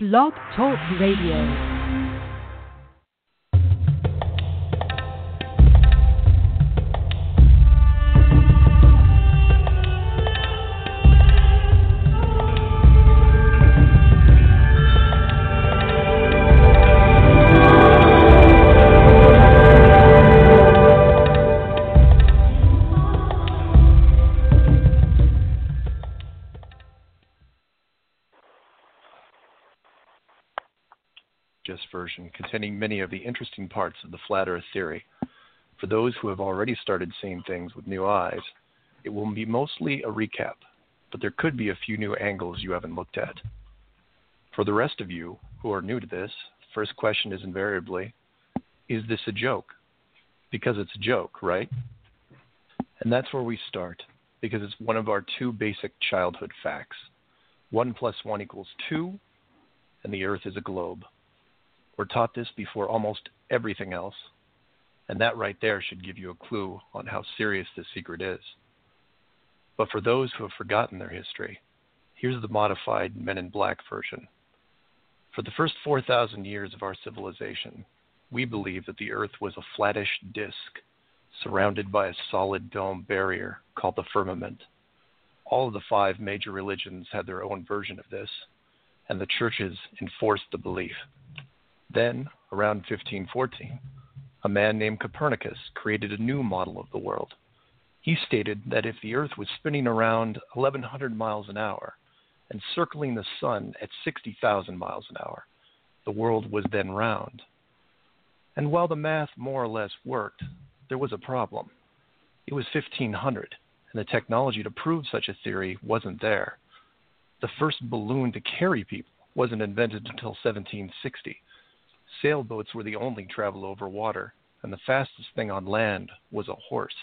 Blog Talk Radio. Version containing many of the interesting parts of the flat earth theory. For those who have already started seeing things with new eyes, it will be mostly a recap, but there could be a few new angles you haven't looked at. For the rest of you who are new to this, the first question is invariably, is this a joke? Because it's a joke, right? And that's where we start, because it's one of our two basic childhood facts. 1 plus 1 equals 2, and the Earth is a globe. We're taught this before almost everything else, and that right there should give you a clue on how serious this secret is. But for those who have forgotten their history, here's the modified Men in Black version. For the first 4,000 years of our civilization, we believe that the Earth was a flattish disk surrounded by a solid dome barrier called the firmament. All of the five major religions had their own version of this, and the churches enforced the belief. Then, around 1514, a man named Copernicus created a new model of the world. He stated that if the Earth was spinning around 1100 miles an hour and circling the Sun at 60,000 miles an hour, the world was then round. And while the math more or less worked, there was a problem. It was 1500, and the technology to prove such a theory wasn't there. The first balloon to carry people wasn't invented until 1760 Sailboats were the only travel over water, and the fastest thing on land was a horse.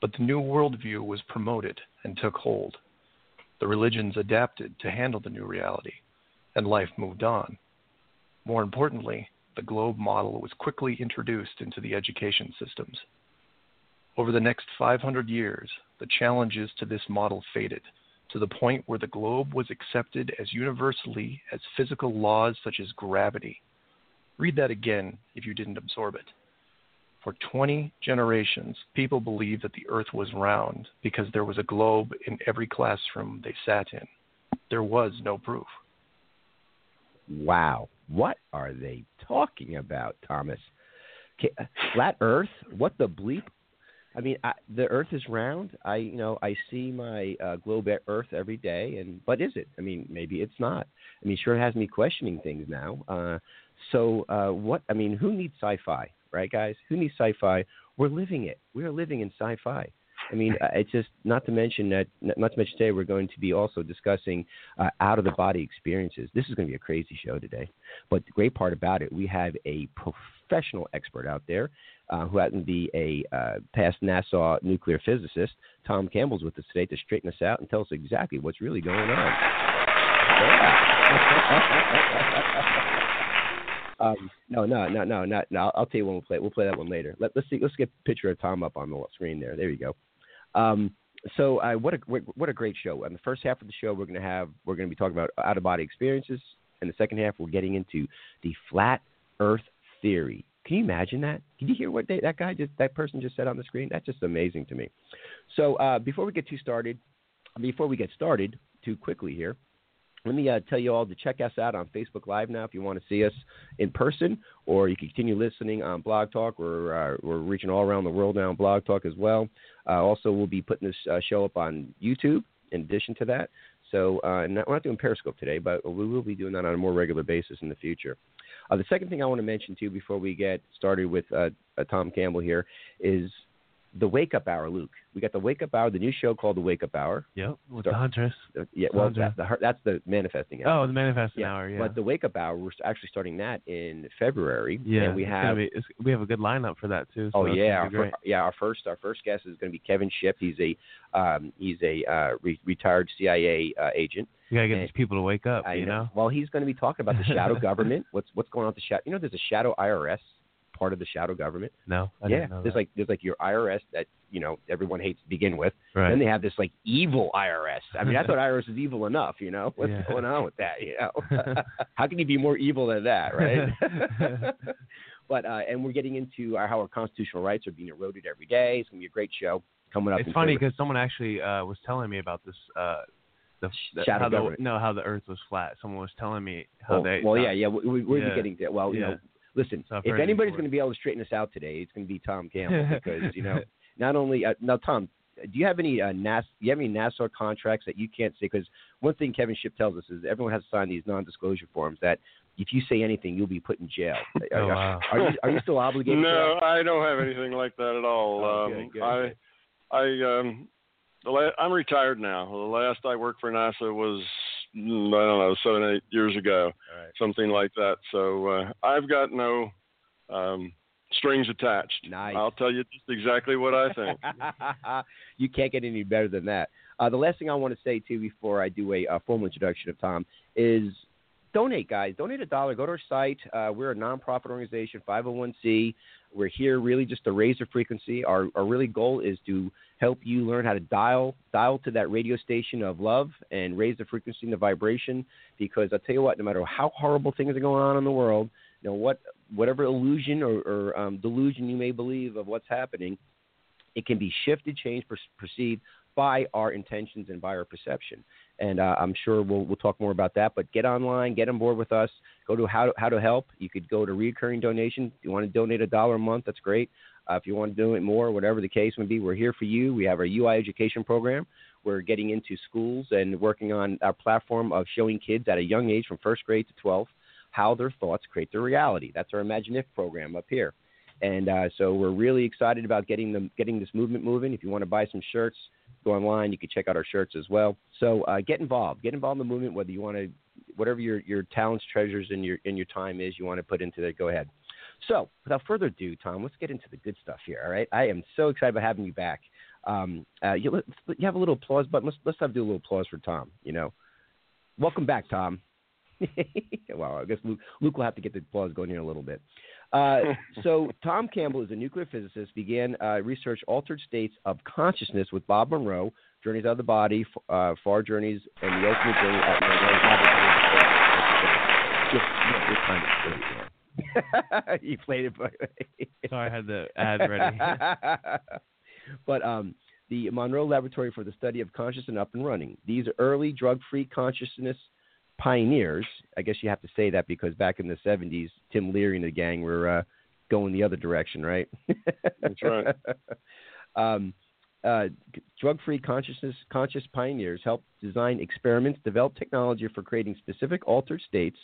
But the new worldview was promoted and took hold. The religions adapted to handle the new reality, and life moved on. More importantly, the globe model was quickly introduced into the education systems. Over the next 500 years, the challenges to this model faded to the point where the globe was accepted as universally as physical laws such as gravity. Read that again if you didn't absorb it. For 20 generations, people believed that the earth was round because there was a globe in every classroom they sat in. There was no proof. Wow. What are they talking about, Thomas? Flat Earth? What the bleep I mean, I, the Earth is round. I, you know, I see my uh, globe at Earth every day, and but is it? I mean, maybe it's not. I mean, sure it has me questioning things now. Uh, so, uh, what? I mean, who needs sci-fi, right, guys? Who needs sci-fi? We're living it. We are living in sci-fi. I mean, uh, it's just not to mention that, not to mention today, we're going to be also discussing uh, out of the body experiences. This is going to be a crazy show today. But the great part about it, we have a professional expert out there uh, who happens to be a uh, past NASA nuclear physicist. Tom Campbell's with us today to straighten us out and tell us exactly what's really going on. um, no, no, no, no, no, no. I'll tell you when we'll play. We'll play that one later. Let, us see. Let's get a picture of Tom up on the screen there. There you go. Um, so uh, what a what a great show! In the first half of the show, we're to have we're to be talking about out of body experiences. In the second half, we're getting into the flat Earth theory. Can you imagine that? Can you hear what they, that guy just that person just said on the screen? That's just amazing to me. So uh, before we get too started, before we get started too quickly here, let me uh, tell you all to check us out on Facebook Live now if you want to see us in person, or you can continue listening on Blog Talk. We're, uh, we're reaching all around the world now on Blog Talk as well. Uh, also, we'll be putting this uh, show up on YouTube in addition to that. So, uh, not, we're not doing Periscope today, but we will be doing that on a more regular basis in the future. Uh, the second thing I want to mention too before we get started with Tom Campbell here is the Wake Up Hour, Luke. We got the Wake Up Hour, the new show called the Wake Up Hour. Yep, with Start, the Huntress. Uh, yeah, well, that, the, that's the manifesting hour. Oh, the manifesting yeah. hour. Yeah. But the Wake Up Hour, we're actually starting that in February. Yeah, and we have be, we have a good lineup for that too. So oh yeah, our yeah. Our first our first guest is going to be Kevin Shipp. He's a um, he's a uh, re- retired CIA uh, agent. You gotta get and, these people to wake up. I you know. know. Well, he's going to be talking about the shadow government. What's what's going on with the shadow? You know, there's a shadow IRS. Part of the shadow government. No, I yeah, there's that. like there's like your IRS that you know everyone hates to begin with. right. Then they have this like evil IRS. I mean, I thought IRS was evil enough. You know, what's Yeah. going on with that? You know, how can you be more evil than that, right? but uh, and we're getting into our, how our constitutional rights are being eroded every day. It's gonna be a great show coming up. it's funny because someone actually uh, was telling me about this. Uh, the, the Shadow how the, government. no, how the Earth was flat. Someone was telling me how they. well, how- yeah, yeah, we, we, we're Yeah. getting to well, you Yeah. know, listen, So if anybody's going to be able to straighten us out today, it's going to be Tom Campbell because you know, not only uh, now, Tom, do you have any uh, NAS? Do you have any NASA contracts that you can't say? Because one thing Kevin Shipp tells us is everyone has to sign these non-disclosure forms that if you say anything, you'll be put in jail. Are, Oh, wow. are you are you still obligated? to No, I don't have anything like that at all. Oh, um, good, good, I. I, um, the la- I'm retired now. The last I worked for NASA was I don't know seven, eight years ago, right. something like that. So uh, I've got no um, strings attached. Nice. I'll tell you just exactly what I think. you can't get any better than that. Uh, the last thing I want to say too before I do a, uh formal introduction of Tom is donate, guys. Donate a dollar. Go to our site. Uh, we're a nonprofit organization, 501c. We're here really just to raise the frequency. Our, our really goal is to help you learn how to dial dial to that radio station of love and raise the frequency and the vibration. Because I'll tell you what, no matter how horrible things are going on in the world, you know what, whatever illusion or, or um, delusion you may believe of what's happening, it can be shifted, changed, per- perceived by our intentions and by our perception. And uh, I'm sure we'll we'll talk more about that. But get online, get on board with us. Go to how to, how to help. You could go to recurring donation. If you want to donate a dollar a month, that's great. Uh, if you want to donate more, whatever the case may be, we're here for you. We have our UI education program. We're getting into schools and working on our platform of showing kids at a young age, from first grade to 12, how their thoughts create their reality. That's our Imagine If program up here. And uh, so we're really excited about getting them getting this movement moving. If you want to buy some shirts, go online. You can check out our shirts as well. So uh, get involved. Get involved in the movement. Whether you want to, whatever your your talents, treasures, and your and your time is, you want to put into that. Go ahead. So without further ado, Tom, let's get into the good stuff here. All right. I am so excited about having you back. Um, uh, you, you have a little applause button. Let's let's have do a little applause for Tom. You know, welcome back, Tom. well, I guess Luke, Luke will have to get the applause going here in a little bit. Uh, so, Tom Campbell is a nuclear physicist. Began uh, research altered states of consciousness with Bob Monroe, Journeys Out of the Body, f- uh, Far Journeys, and the Ultimate Journey. Out you played it, by the way. Sorry, I had the ad ready. but um, the Monroe Laboratory for the Study of Consciousness and Up and Running. These are early drug-free consciousness pioneers. I guess you have to say that because back in the 70s, Tim Leary and the gang were uh, going the other direction, right? That's right. um, uh, drug-free consciousness conscious pioneers helped design experiments, develop technology for creating specific altered states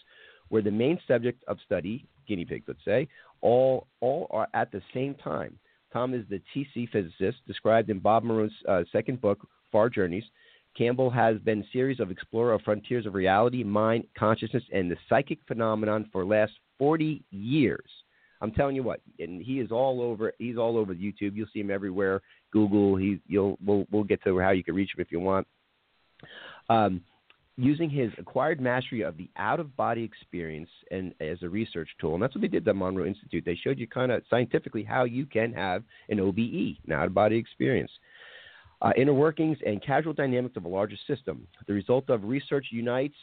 where the main subject of study, guinea pigs, let's say, all all are at the same time. Tom is the TC physicist described in Bob Monroe's uh, second book, Far Journeys. Campbell has been series of explorer of frontiers of reality, mind, consciousness, and the psychic phenomenon for last 40 years. I'm telling you what, and he is all over. He's all over YouTube. You'll see him everywhere. Google. He, you'll. We'll, we'll get to how you can reach him if you want. Um, using his acquired mastery of the out-of-body experience and as a research tool, and that's what they did at the Monroe Institute. They showed you kind of scientifically how you can have an OBE, an out-of-body experience. Uh, inner workings and causal dynamics of a larger system. The result of research unites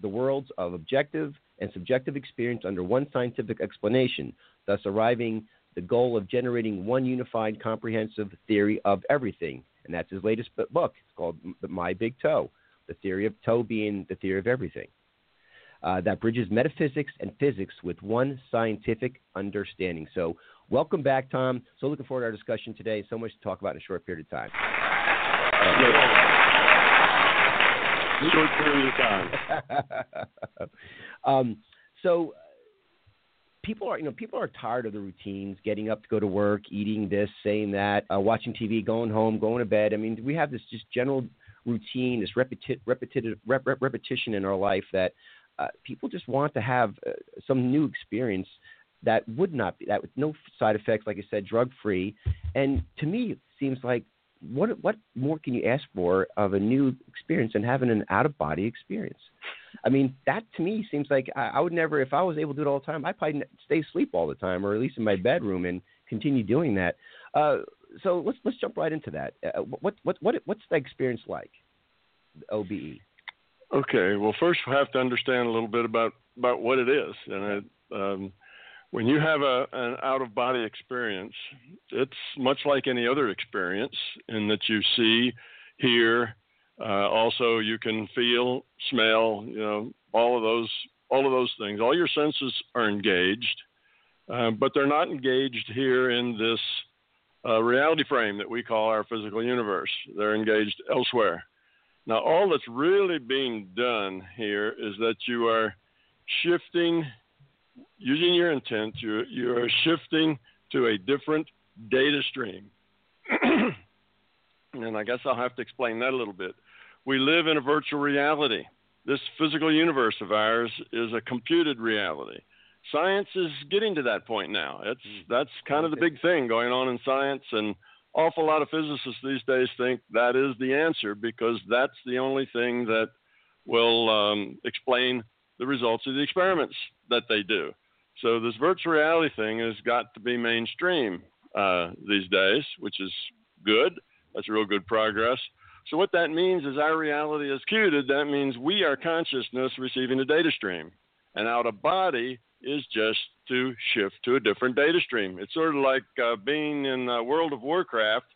the worlds of objective and subjective experience under one scientific explanation, thus arriving the goal of generating one unified, comprehensive theory of everything. And that's his latest book. It's called My Big Toe, the theory of toe being the theory of everything. Uh, that bridges metaphysics and physics with one scientific understanding. So, welcome back, Tom. So, looking forward to our discussion today. So much to talk about in a short period of time. Short period of time. um, so people are you know people are tired of the routines getting up to go to work eating this saying that uh, watching tv going home going to bed i mean we have this just general routine this repeti- repetitive rep- rep- repetition in our life that uh, people just want to have uh, some new experience that would not be that with no side effects like i said drug free and to me it seems like what what more can you ask for of a new experience than having an out of body experience I mean, that to me seems like I, I would never, if I was able to do it all the time, I'd probably stay asleep all the time, or at least in my bedroom, and continue doing that. Uh, so let's let's jump right into that. Uh, what what what what's the experience like? OBE. Okay. Well, first we have to understand a little bit about about what it is, and it, um, when you have a an out of body experience, it's much like any other experience in that you see, hear, uh, also you can feel, smell, you know, all of those all of those things. All your senses are engaged, uh, but they're not engaged here in this uh, reality frame that we call our physical universe. They're engaged elsewhere. Now, all that's really being done here is that you are shifting, using your intent, you, you are shifting to a different data stream. and I guess I'll have to explain that a little bit. We live in a virtual reality. This physical universe of ours is a computed reality. Science is getting to that point now. It's that's kind of the big thing going on in science and awful lot of physicists these days think that is the answer because that's the only thing that will um, explain the results of the experiments that they do. So this virtual reality thing has got to be mainstream uh, these days, which is good. That's real good progress. So what that means is our reality is cued. That means we are consciousness receiving a data stream, and out of body is just to shift to a different data stream. It's sort of like uh, being in uh, World of Warcraft,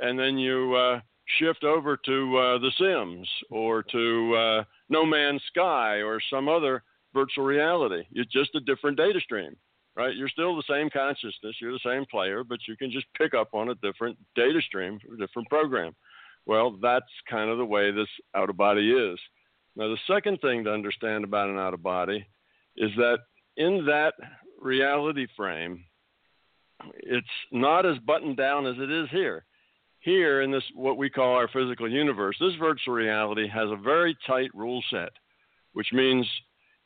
and then you uh, shift over to uh, The Sims or to uh, No Man's Sky or some other virtual reality. It's just a different data stream, right? You're still the same consciousness, you're the same player, but you can just pick up on a different data stream, a different program. Well, that's kind of the way this out of body is. Now, the second thing to understand about an out of body is that in that reality frame, it's not as buttoned down as it is here. Here in this what we call our physical universe, this virtual reality has a very tight rule set, which means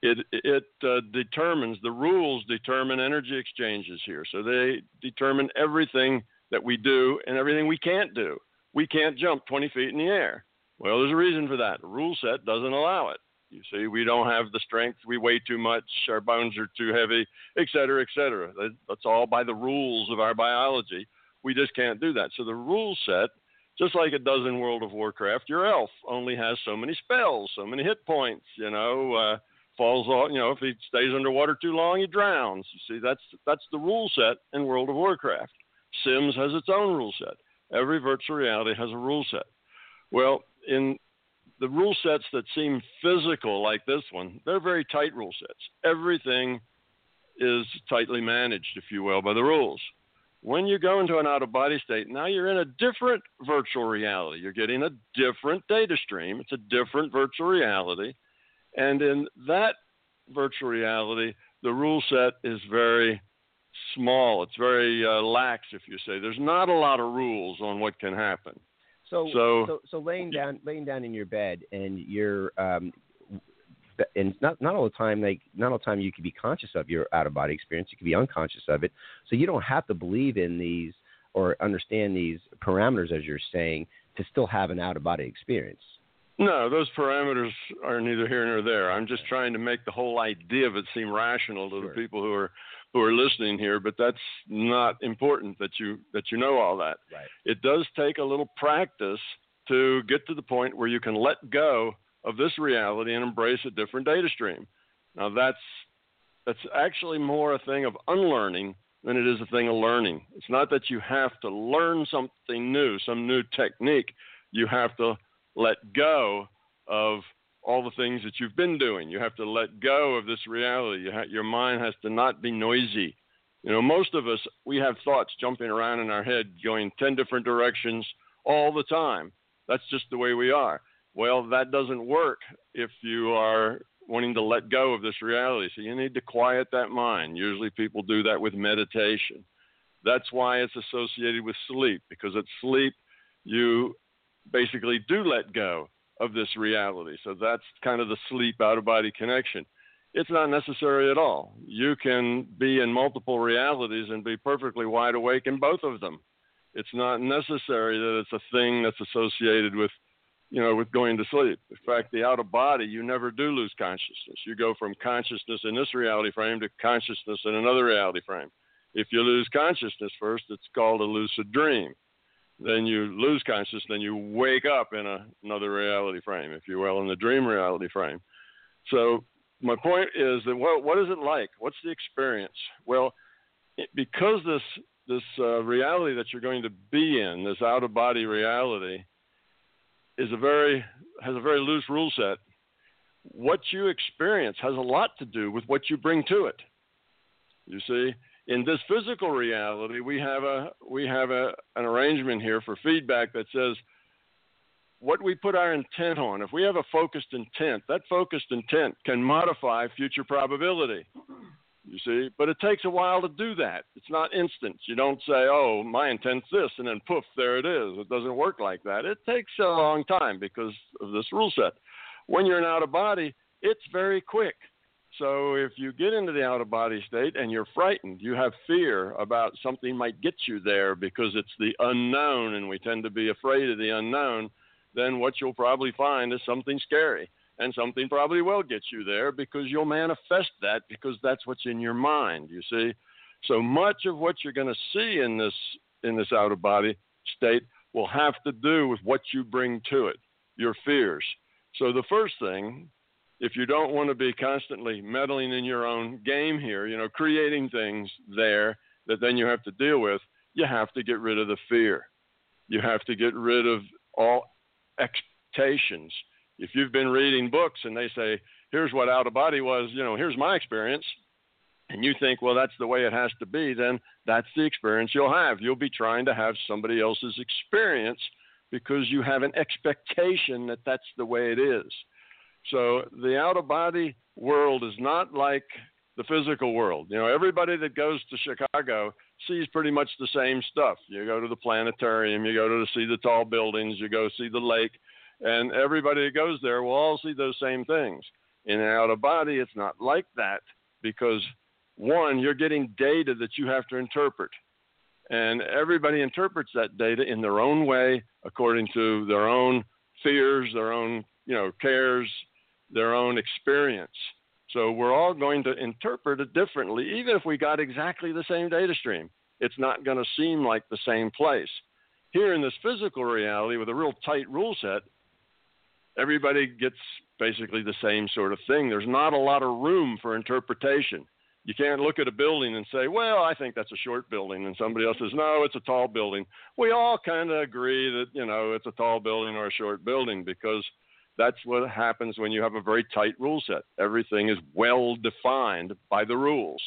it it uh, determines the rules determine energy exchanges here. So they determine everything that we do and everything we can't do. We can't jump 20 feet in the air. Well, there's a reason for that. The rule set doesn't allow it. You see, we don't have the strength. We weigh too much. Our bones are too heavy, et cetera, et cetera. That's all by the rules of our biology. We just can't do that. So the rule set, just like it does in World of Warcraft, your elf only has so many spells, so many hit points. You know, uh, falls off. You know, if he stays underwater too long, he drowns. You see, that's that's the rule set in World of Warcraft. Sims has its own rule set. Every virtual reality has a rule set. Well, in the rule sets that seem physical, like this one, they're very tight rule sets. Everything is tightly managed, if you will, by the rules. When you go into an out of body state, now you're in a different virtual reality. You're getting a different data stream. It's a different virtual reality. And in that virtual reality, the rule set is very small. It's very uh, lax, if you say. There's not a lot of rules on what can happen. So, so, so, so laying down, laying down in your bed, and you're, um, and not not all the time, like not all the time, you can be conscious of your out of body experience. You can be unconscious of it. So you don't have to believe in these or understand these parameters, as you're saying, to still have an out of body experience. No, those parameters are neither here nor there. I'm just trying to make the whole idea of it seem rational to sure. the people who are who are listening here, but that's not important that you that you know all that. Right. It does take a little practice to get to the point where you can let go of this reality and embrace a different data stream. Now that's that's actually more a thing of unlearning than it is a thing of learning. It's not that you have to learn something new, some new technique. You have to let go of all the things that you've been doing. You have to let go of this reality. You ha- your mind has to not be noisy. You know, most of us, we have thoughts jumping around in our head going 10 different directions all the time. That's just the way we are. Well, that doesn't work if you are wanting to let go of this reality. So you need to quiet that mind. Usually people do that with meditation. That's why it's associated with sleep, because at sleep, you basically do let go of this reality. So that's kind of the sleep out of body connection. It's not necessary at all. You can be in multiple realities and be perfectly wide awake in both of them. It's not necessary that it's a thing that's associated with you know, with going to sleep. In fact, the out of body, you never do lose consciousness. You go from consciousness in this reality frame to consciousness in another reality frame. If you lose consciousness first, it's called a lucid dream. Then you lose consciousness, then you wake up in a, another reality frame, if you will, in the dream reality frame. So my point is that what, what is it like? What's the experience? Well, it, because this this uh, reality that you're going to be in, this out of body reality, is a very has a very loose rule set. What you experience has a lot to do with what you bring to it. You see, in this physical reality, we have a we have a, an arrangement here for feedback that says what we put our intent on. If we have a focused intent, that focused intent can modify future probability. You see, but it takes a while to do that. It's not instant. You don't say, "Oh, my intent's this," and then poof, there it is. It doesn't work like that. It takes a long time because of this rule set. When you're in out of body, it's very quick. So if you get into the out of body state and you're frightened, you have fear about something might get you there because it's the unknown, and we tend to be afraid of the unknown. Then what you'll probably find is something scary and something probably will get you there because you'll manifest that because that's what's in your mind you see? So much of what you're going to see in this in this out of body state will have to do with what you bring to it your fears. So the first thing if you don't want to be constantly meddling in your own game here you know creating things there that then you have to deal with you have to get rid of the fear. You have to get rid of all expectations if you've been reading books and they say, here's what out of body was, you know, here's my experience, and you think, well, that's the way it has to be, then that's the experience you'll have. You'll be trying to have somebody else's experience because you have an expectation that that's the way it is. So the out of body world is not like the physical world. You know, everybody that goes to Chicago sees pretty much the same stuff. You go to the planetarium, you go to see the tall buildings, you go see the lake and everybody that goes there will all see those same things. In and out of body, it's not like that because one, you're getting data that you have to interpret. And everybody interprets that data in their own way, according to their own fears, their own, you know, cares, their own experience. So we're all going to interpret it differently, even if we got exactly the same data stream. It's not going to seem like the same place. Here in this physical reality with a real tight rule set, everybody gets basically the same sort of thing. There's not a lot of room for interpretation. You can't look at a building and say, well, I think that's a short building. And somebody else says, no, it's a tall building. We all kind of agree that, you know, it's a tall building or a short building because that's what happens when you have a very tight rule set. Everything is well defined by the rules.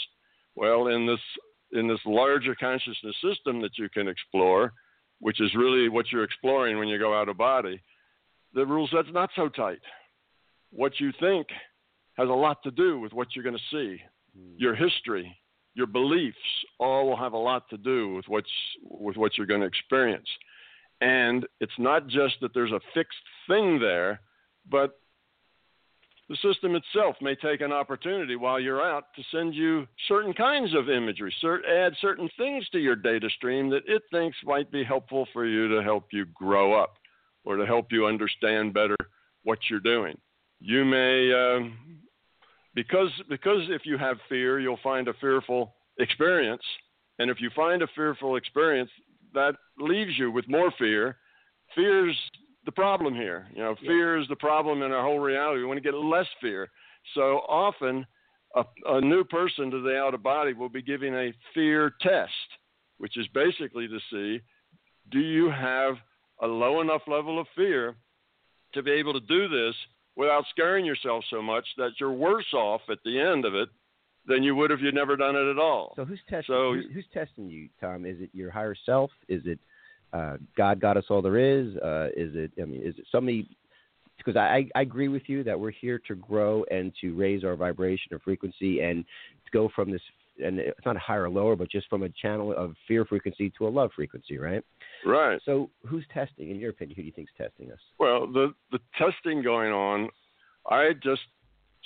Well, in this in this larger consciousness system that you can explore, which is really what you're exploring when you go out of body, the rule set's not so tight. What you think has a lot to do with what you're going to see. Mm. Your history, your beliefs, all will have a lot to do with what's with what you're going to experience. And it's not just that there's a fixed thing there, but the system itself may take an opportunity while you're out to send you certain kinds of imagery, cert, add certain things to your data stream that it thinks might be helpful for you to help you grow up or to help you understand better what you're doing. You may, um, because because if you have fear, you'll find a fearful experience, and if you find a fearful experience, that leaves you with more fear. Fear's the problem here. You know, fear is the problem in our whole reality. We want to get less fear. So often, a, a new person to the out of body will be giving a fear test, which is basically to see do you have a low enough level of fear to be able to do this without scaring yourself so much that you're worse off at the end of it than you would if you'd never done it at all. So who's testing? So, who's, who's testing you, Tom? Is it your higher self? Is it uh, God got us all there is? Uh, is it? I mean, is it somebody? Because I, I agree with you that we're here to grow and to raise our vibration or frequency and to go from this and it's not higher or lower, but just from a channel of fear frequency to a love frequency, right? Right. So, who's testing, in your opinion? Who do you think's testing us? Well, the the testing going on, I just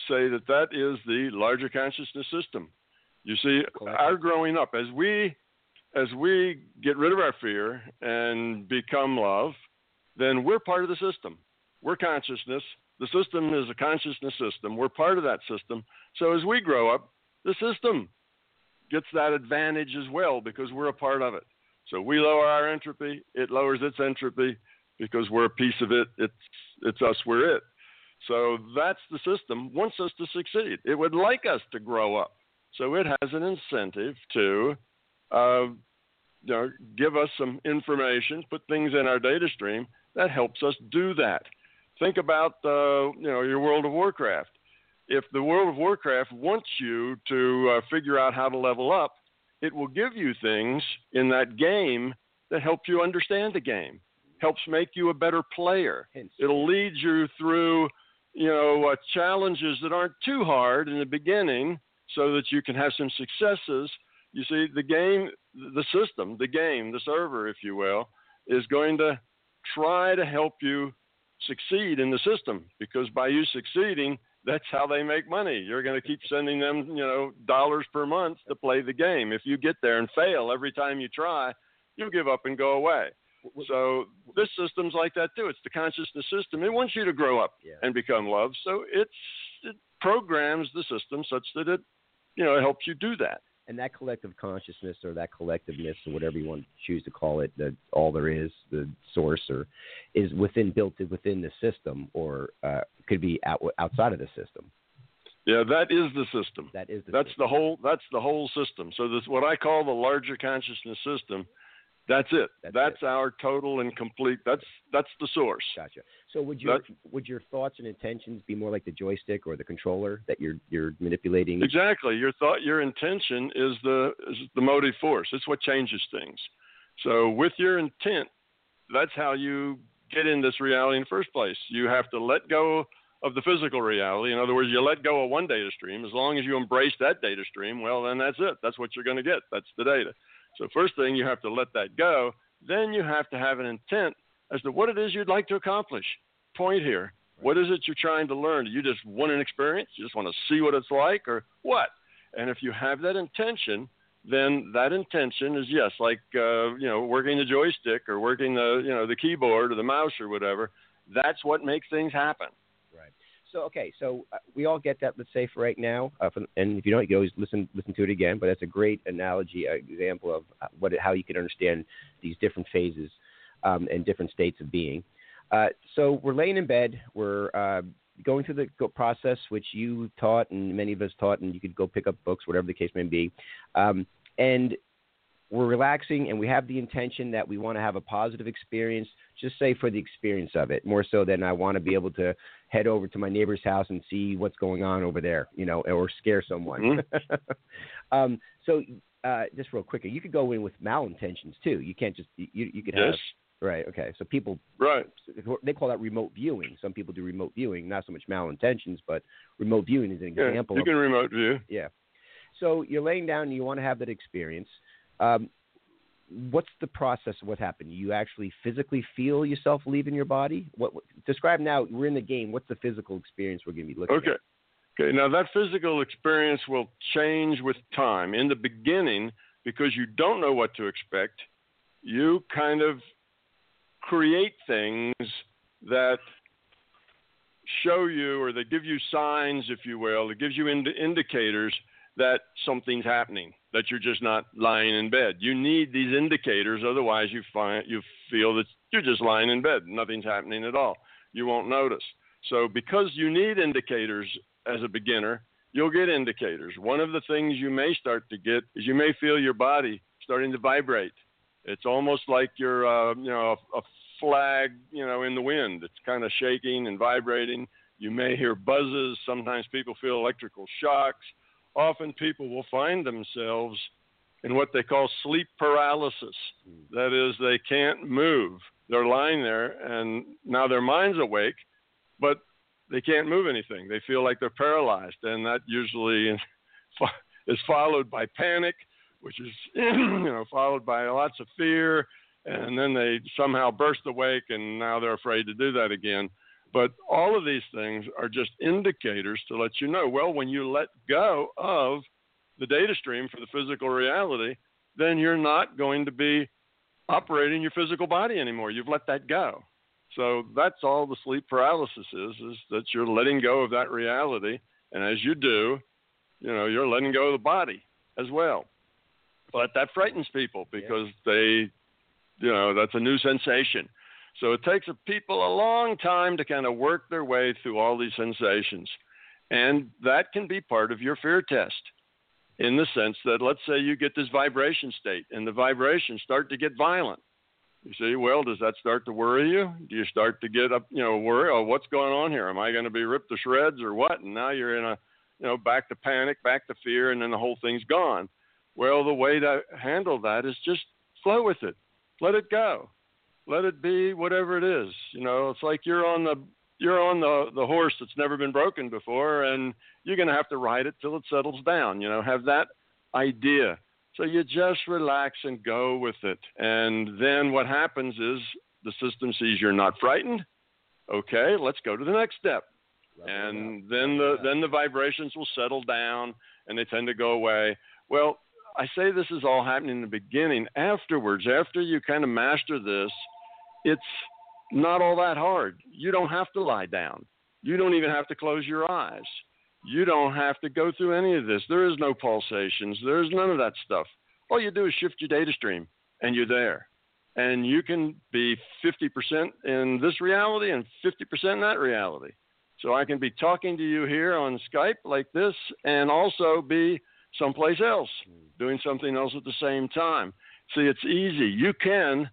say that that is the larger consciousness system. You see, our growing up as we as we get rid of our fear and become love, then we're part of the system. we're consciousness. The system is a consciousness system. We're part of that system. So as we grow up, the system gets that advantage as well because we're a part of it. So we lower our entropy, it lowers its entropy because we're a piece of it. It's it's us, we're it. So that's the system wants us to succeed. It would like us to grow up. So it has an incentive to uh, you know, give us some information, put things in our data stream that helps us do that. Think about uh, you know your World of Warcraft. If the World of Warcraft wants you to uh, figure out how to level up, it will give you things in that game that help you understand the game, helps make you a better player. It'll lead you through you know uh, challenges that aren't too hard in the beginning, so that you can have some successes. You see, the game, the system, the game, the server, if you will, is going to try to help you succeed in the system because by you succeeding, that's how they make money. You're going to keep sending them, you know, dollars per month to play the game. If you get there and fail every time you try, you'll give up and go away. So this system's like that too. It's the consciousness system. It wants you to grow up Yeah. and become love. So it's it programs the system such that it, you know, it helps you do that. And that collective consciousness or that collectiveness or whatever you want to choose to call it, that all there is, the source, or is within built within the system, or uh, could be out, outside of the system. Yeah, that is the system. That is the That's system. the whole. That's the whole system. So this what I call the larger consciousness system. That's it. That's That's, it. our total and complete. That's that's the source. Gotcha. So would your That's- would your thoughts and intentions be more like the joystick or the controller that you're you're manipulating? Exactly. Your thought, your intention is the is the motive force. It's what changes things. So with your intent, that's how you get in this reality in the first place. You have to let go of the physical reality. In other words, you let go of one data stream. As long as you embrace that data stream, well, then that's it. That's what you're going to get. That's the data. So first thing you have to let that go. Then you have to have an intent as to what it is you'd like to accomplish. Point here. What is it you're trying to learn? Do you just want an experience? You just want to see what it's like, or what? And if you have that intention, then that intention is yes, like uh, you know, working the joystick or working the you know the keyboard or the mouse or whatever. That's what makes things happen. So okay, so uh, we all get that. Let's say for right now, uh, and if you don't, you can always listen listen to it again. But that's a great analogy, uh, example of uh, what how you can understand these different phases um, and different states of being. Uh, so we're laying in bed. We're uh, going through the process, which you taught and many of us taught, and you could go pick up books, whatever the case may be. Um, and we're relaxing, and we have the intention that we want to have a positive experience. Just say for the experience of it, more so than I want to be able to head over to my neighbor's house and see what's going on over there, you know, or scare someone. um, so, uh, just real quick, you could go in with malintentions too. You can't just you you could have right. Okay, so people Right. they call that remote viewing. Some people do remote viewing, not so much malintentions, but remote viewing is an Yeah. example. You of, can remote view. yeah. So you're laying down and you want to have that experience. Um, what's the process of what happened? You actually physically feel yourself leaving your body? What, what describe now? We're in the game. What's the physical experience we're going to be looking Okay. at? Okay. Now that physical experience will change with time. In the beginning, because you don't know what to expect, you kind of create things that show you or they give you signs, if you will. It gives you ind- indicators that something's happening, that you're just not lying in bed. You need these indicators, otherwise you find you feel that you're just lying in bed, nothing's happening at all. You won't notice. So because you need indicators as a beginner, you'll get indicators. One of the things you may start to get is you may feel your body starting to vibrate. It's almost like you're, uh, you know, a, a flag, you know, in the wind. It's kind of shaking and vibrating. You may hear buzzes. Sometimes people feel electrical shocks. Often people will find themselves in what they call sleep paralysis. Hmm. That is, they can't move. They're lying there, and now their mind's awake, but they can't move anything. They feel like they're paralyzed, and that usually is followed by panic, which is you know followed by lots of fear, and then they somehow burst awake, and now they're afraid to do that again. But all of these things are just indicators to let you know. Well, when you let go of the data stream for the physical reality, then you're not going to be operating your physical body anymore. You've let that go. So that's all the sleep paralysis is, is that you're letting go of that reality. And as you do, you know, you're letting go of the body as well. But that frightens people because yeah. they, you know, that's a new sensation. So it takes people a long time to kind of work their way through all these sensations. And that can be part of your fear test in the sense that let's say you get this vibration state and the vibrations start to get violent. You see, well, does that start to worry you? Do you start to get up, you know, worry, oh, what's going on here? Am I going to be ripped to shreds or what? And now you're in a, you know, back to panic, back to fear, and then the whole thing's gone. Well, the way to handle that is just flow with it. Let it go. Let it be whatever it is. You know, it's like you're on the you're on the the horse that's never been broken before, and you're going to have to ride it till it settles down. You know, have that idea. So you just relax and go with it, and then what happens is the system sees you're not frightened. Okay, let's go to the next step, and then the then the vibrations will settle down, and they tend to go away. Well, I say this is all happening in the beginning. Afterwards, after you kind of master this, it's not all that hard. You don't have to lie down. You don't even have to close your eyes. You don't have to go through any of this. There is no pulsations. There's none of that stuff. All you do is shift your data stream and you're there. And you can be 50% in this reality and 50% in that reality. So I can be talking to you here on Skype like this and also be someplace else doing something else at the same time. See, it's easy. You can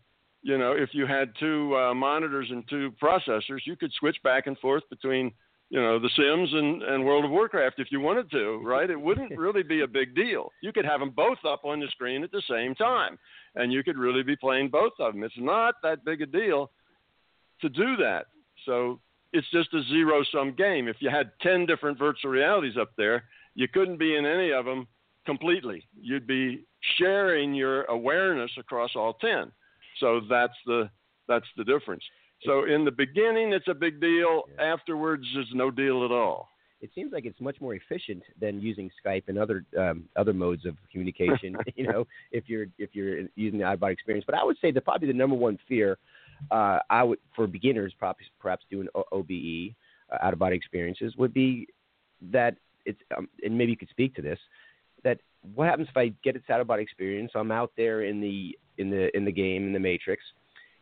you know, if you had two uh, monitors and two processors, you could switch back and forth between, you know, The Sims and, and World of Warcraft if you wanted to, right? It wouldn't really be a big deal. You could have them both up on the screen at the same time, and you could really be playing both of them. It's not that big a deal to do that. So it's just a zero sum game. If you had 10 different virtual realities up there, you couldn't be in any of them completely. You'd be sharing your awareness across all 10. So that's the that's the difference. So in the beginning, it's a big deal. Yeah. Afterwards, it's no deal at all. It seems like it's much more efficient than using Skype and other um, other modes of communication. you know, if you're if you're using the iBot experience. But I would say that probably the number one fear uh, I would for beginners, perhaps perhaps doing OBE uh, out of body experiences would be that it's um, and maybe you could speak to this that what happens if I get this out of body experience? I'm out there in the in the in the game in the matrix,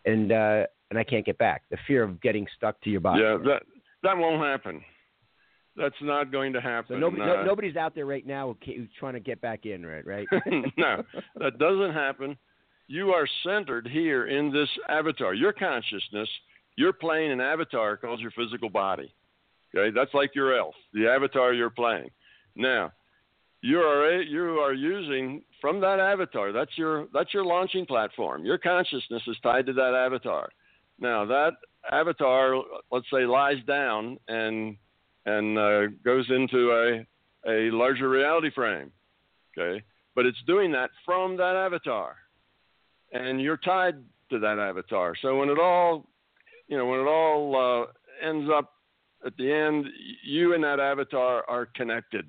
and uh, and I can't get back. The fear of getting stuck to your body. Yeah, that that won't happen. That's not going to happen. So nobody, uh, no, nobody's out there right now who's trying to get back in, right? Right? no, that doesn't happen. You are centered here in this avatar. Your consciousness. You're playing an avatar called your physical body. Okay, that's like your elf, the avatar you're playing. Now, you are you are using from that avatar. That's your that's your launching platform. Your consciousness is tied to that avatar. Now that avatar, let's say, lies down and and uh, goes into a a larger reality frame. Okay, but it's doing that from that avatar, and you're tied to that avatar. So when it all, you know, when it all uh, ends up at the end, you and that avatar are connected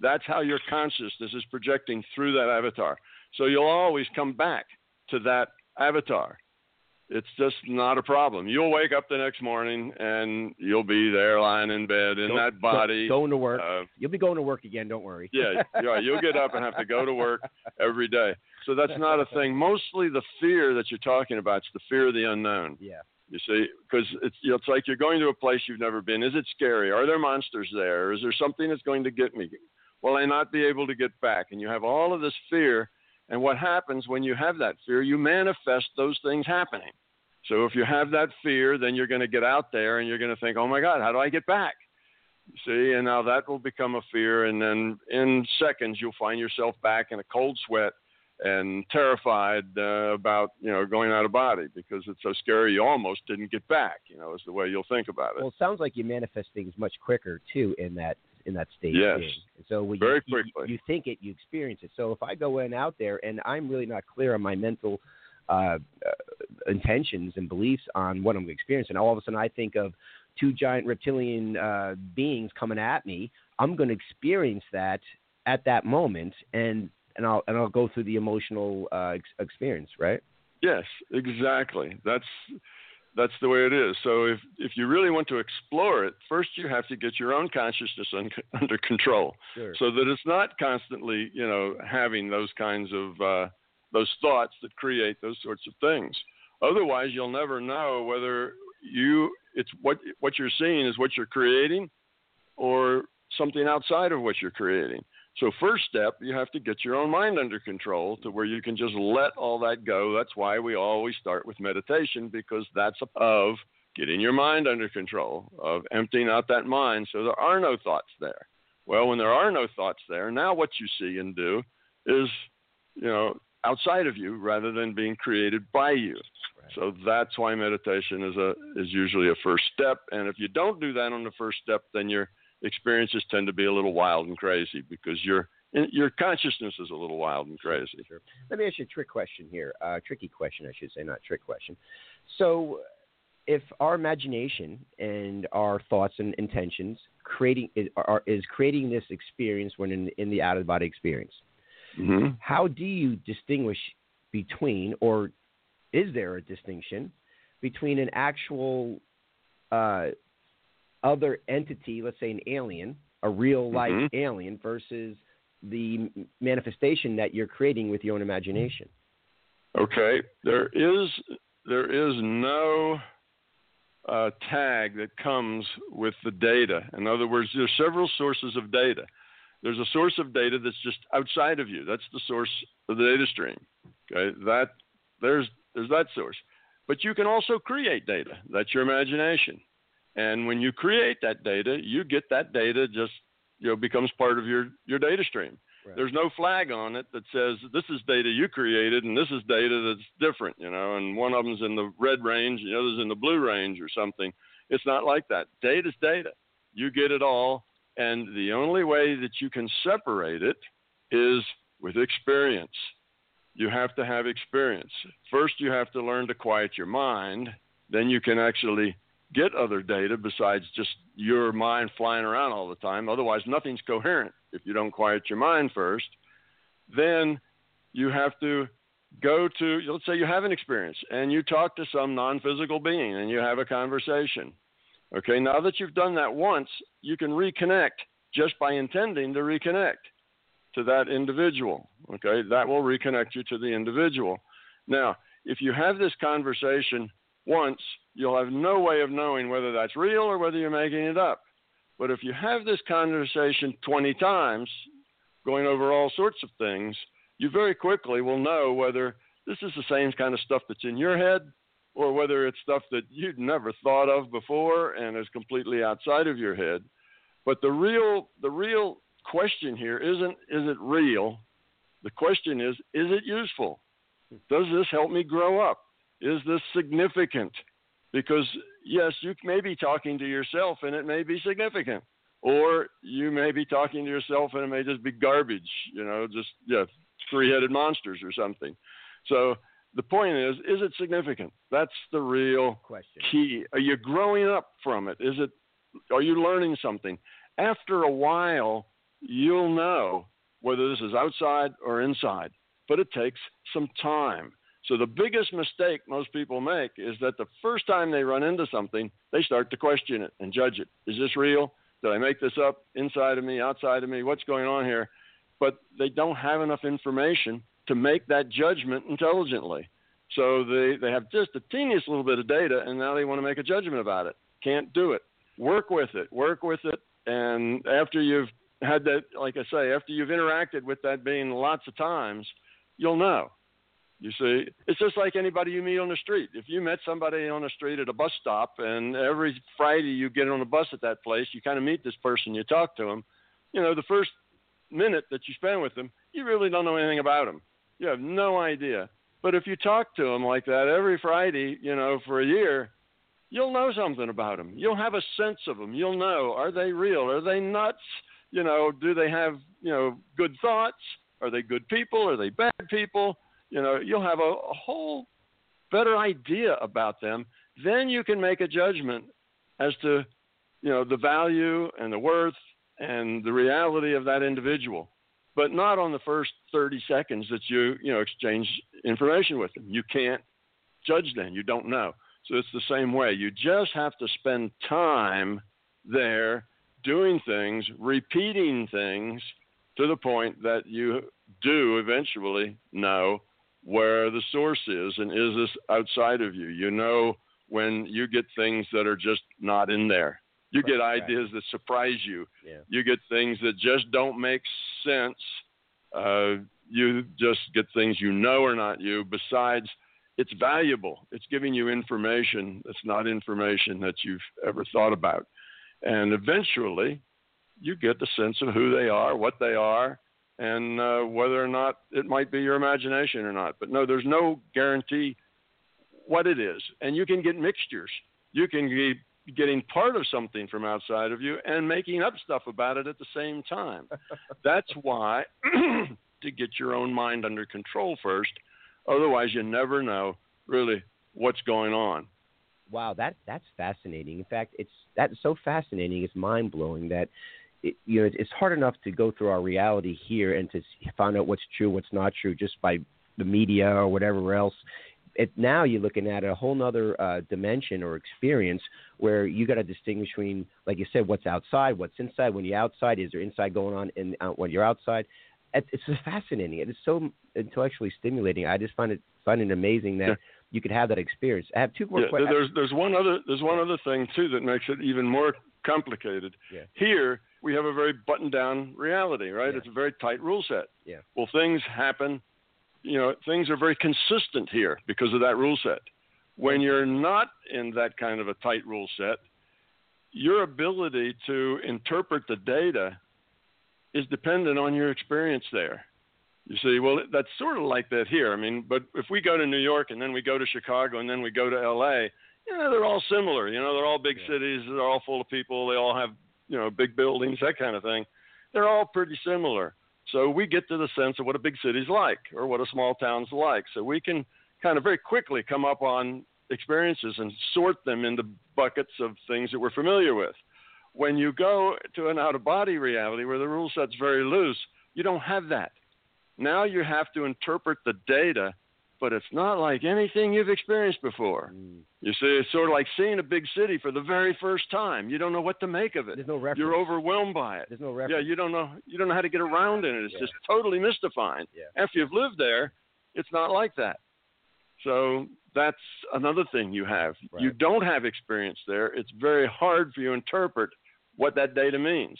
that's how your consciousness is projecting through that avatar. So you'll always come back to that avatar. It's just not a problem. You'll wake up the next morning and you'll be there lying in bed in that body. Going to work. Uh, you'll be going to work again, don't worry. yeah, yeah, you'll get up and have to go to work every day. So that's not a thing. Mostly the fear that you're talking about is the fear of the unknown. Yeah. You see, because it's it's like you're going to a place you've never been. Is it scary? Are there monsters there? Is there something that's going to get me? Will I not be able to get back? And you have all of this fear. And what happens when you have that fear, you manifest those things happening. So if you have that fear, then you're going to get out there and you're going to think, oh my God, how do I get back? See, and now that will become a fear. And then in seconds, you'll find yourself back in a cold sweat and terrified uh, about you know going out of body because it's so scary you almost didn't get back you know is the way you'll think about it well it sounds like you manifest things much quicker too in that in that state. Yes. So when Very you, quickly. You, you, think it, you experience it. So if I go in out there and I'm really not clear on my mental uh, uh, intentions and beliefs on what I'm experiencing, all of a sudden I think of two giant reptilian uh, beings coming at me. I'm going to experience that at that moment, and and I'll and I'll go through the emotional uh, ex- experience, right? Yes, exactly. That's that's the way it is. So if if you really want to explore it, first you have to get your own consciousness un- under control, Sure. so that it's not constantly, you know, having those kinds of uh, those thoughts that create those sorts of things. Otherwise, you'll never know whether you it's what what you're seeing is what you're creating, or something outside of what you're creating. So first step, you have to get your own mind under control to where you can just let all that go. That's why we always start with meditation because that's of getting your mind under control, of emptying out that mind so there are no thoughts there. Well, when there are no thoughts there, now what you see and do is, you know, outside of you rather than being created by you. Right. So that's why meditation is a is usually a first step. And if you don't do that on the first step, then your experiences tend to be a little wild and crazy because your your consciousness is a little wild and crazy. Sure. Let me ask you a trick question here. Uh, tricky question, I should say, not trick question. So, if our imagination and our thoughts and intentions creating is, are, is creating this experience when in, in the out of body experience, Mm-hmm. how do you distinguish between, or is there a distinction between an actual uh, other entity, let's say an alien, a real life Mhm. alien, versus the manifestation that you're creating with your own imagination? Okay, there is there is no uh, tag that comes with the data. In other words, there's several sources of data. There's a source of data that's just outside of you. That's the source of the data stream. Okay, that there's there's that source. But you can also create data. That's your imagination. And when you create that data, you get that data just you know becomes part of your your data stream. Right. There's no flag on it that says this is data you created and this is data that's different, you know, and one of them's in the red range and the other's in the blue range or something. It's not like that. Data's data. You get it all, and the only way that you can separate it is with experience. You have to have experience. First, you have to learn to quiet your mind. Then you can actually get other data besides just your mind flying around all the time. Otherwise, nothing's coherent if you don't quiet your mind first. Then you have to go to, let's say you have an experience and you talk to some non physical being and you have a conversation. Okay, now that you've done that once, you can reconnect just by intending to reconnect to that individual. Okay, that will reconnect you to the individual. Now, if you have this conversation once, you'll have no way of knowing whether that's real or whether you're making it up. But if you have this conversation 20 times, going over all sorts of things, you very quickly will know whether this is the same kind of stuff that's in your head or whether it's stuff that you'd never thought of before and is completely outside of your head. But the real the real question here isn't is it real? The question is is it useful? Hmm. Does this help me grow up? Is this significant? Because yes, you may be talking to yourself and it may be significant. Or you may be talking to yourself and it may just be garbage, you know, just yeah, three-headed monsters or something. So the point is, is it significant? That's the real Question. key. Are you growing up from it? Is it are you learning something? After a while, you'll know whether this is outside or inside, but it takes some time. So the biggest mistake most people make is that the first time they run into something, they start to question it and judge it. Is this real? Did I make this up? Inside of me, outside of me? What's going on here? But they don't have enough information to make that judgment intelligently. So they, they have just the teeniest little bit of data, and now they want to make a judgment about it. Can't do it. Work with it. Work with it. And after you've had that, like I say, after you've interacted with that being lots of times, you'll know. You see, it's just like anybody you meet on the street. If you met somebody on the street at a bus stop, and every Friday you get on a bus at that place, you kind of meet this person, you talk to them. You know, the first minute that you spend with them, you really don't know anything about them. You have no idea. But if you talk to them like that every Friday, you know, for a year, you'll know something about them. You'll have a sense of them. You'll know are they real? Are they nuts? You know, do they have you know good thoughts? Are they good people? Are they bad people? You know, you'll have a, a whole better idea about them. Then you can make a judgment as to you know the value and the worth and the reality of that individual but not on the first 30 seconds that you you know exchange information with them you can't judge then you don't know So it's the same way. You just have to spend time there doing things, repeating things to the point that you do eventually know where the source is and is this outside of you. You know when you get things that are just not in there. You get Right, right. ideas that surprise you. Yeah. You get things that just don't make sense. Uh, you just get things you know are not you. Besides, it's valuable. It's giving you information that's not information that you've ever thought about. And eventually, you get the sense of who they are, what they are, and uh, whether or not it might be your imagination or not. But no, there's no guarantee what it is. And you can get mixtures. You can be getting part of something from outside of you and making up stuff about it at the same time. That's why to get your own mind under control first. Otherwise, you never know really what's going on. Wow, that that's fascinating. In fact, it's that's so fascinating. It's mind blowing that it, you know it's- hard enough to go through our reality here and to find out what's true, what's not true, just by the media or whatever else. It, now you're looking at a whole other uh, dimension or experience where you got to distinguish between, like you said, what's outside, what's inside. When you're outside, is there inside going on in uh, when you're outside? It, it's fascinating. It is so intellectually stimulating. I just find it find it amazing that Yeah. you could have that experience. I have two more Yeah, questions. there's there's one other there's one other thing too that makes it even more complicated. Yeah. Here we have a very buttoned down reality, right? Yeah. It's a very tight rule set. Yeah. Well, things happen. You know, things are very consistent here because of that rule set. When you're not in that kind of a tight rule set, your ability to interpret the data is dependent on your experience there. You see, well, that's sort of like that here. I mean, but if we go to New York and then we go to Chicago and then we go to LA, you know, they're all similar. You know, they're all big Yeah. cities. They're all full of people. They all have, you know, big buildings, that kind of thing. They're all pretty similar. So we get to the sense of what a big city's like or what a small town's like. So we can kind of very quickly come up on experiences and sort them into buckets of things that we're familiar with. When you go to an out of body reality where the rule set's very loose, you don't have that. Now you have to interpret the data, but it's not like anything you've experienced before. Mm. You see, it's sort of like seeing a big city for the very first time. You don't know what to make of it. There's no reference. You're overwhelmed by it. There's no Yeah, you don't know you don't know how to get around in it. It's Yeah. just totally mystifying. Yeah. After you've lived there, it's not like that. So that's another thing you have. Right. You don't have experience there. It's very hard for you to interpret what that data means.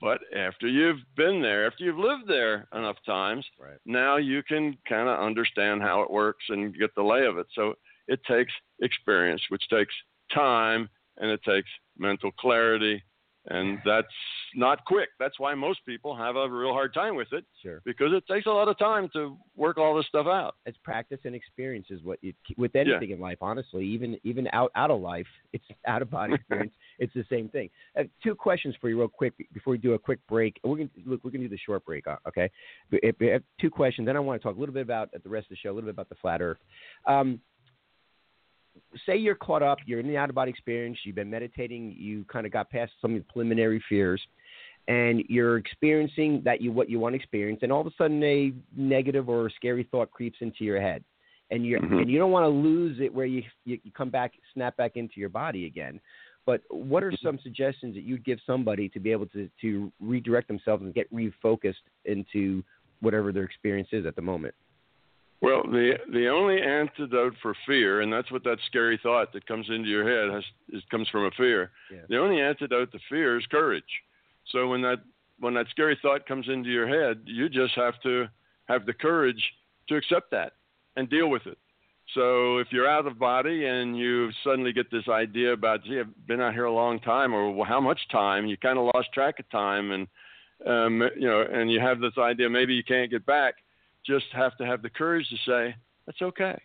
But after you've been there, after you've lived there enough times, Right. now you can kind of understand how it works and get the lay of it. So it takes experience, which takes time, and it takes mental clarity, and that's not quick. That's why most people have a real hard time with it Sure. because it takes a lot of time to work all this stuff out. It's practice and experience is what you with anything in life. Honestly, even even out out of life, it's out of body experience. it's the same thing. Uh, two questions for you, real quick, before we do a quick break. We're gonna look. We're gonna do the short break. uh, Okay. But if- if- two questions. Then I want to talk a little bit about at the rest of the show, a little bit about the flat Earth. Um, say you're caught up, you're in the out of body experience, you've been meditating, you kind of got past some of the preliminary fears, and you're experiencing that you what you want to experience, and all of a sudden a negative or scary thought creeps into your head, and you Mhm. and you don't want to lose it where you, you you come back, snap back into your body again. But what are some suggestions that you'd give somebody to be able to to redirect themselves and get refocused into whatever their experience is at the moment? Well, the the only antidote for fear, and that's what that scary thought that comes into your head has is, comes from a fear. Yeah. The only antidote to fear is courage. So when that when that scary thought comes into your head, you just have to have the courage to accept that and deal with it. So if you're out of body and you suddenly get this idea about, gee, I've been out here a long time, or well, how much time? You kind of lost track of time, and um, you know, and you have this idea maybe you can't get back. Just have to have the courage to say that's okay.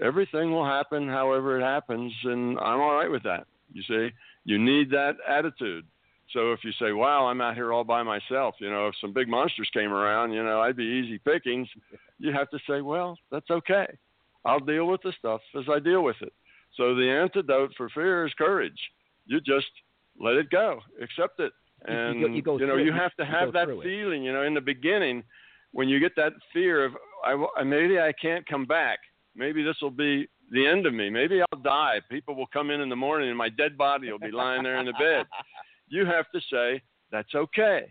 Everything will happen however it happens, and I'm all right with that. You see, you need that attitude. So if you say, "Wow, I'm out here all by myself," you know, if some big monsters came around, you know, I'd be easy pickings. You have to say, "Well, that's okay. I'll deal with the stuff as I deal with it." So the antidote for fear is courage. You just let it go, accept it, You- you and go- you go know through it. you You- have to have that through it. feeling. You know, in the beginning, when you get that fear of I, uh, maybe I can't come back, maybe this will be the end of me. Maybe I'll die. People will come in in the morning and my dead body will be lying there in the bed. You have to say, that's okay.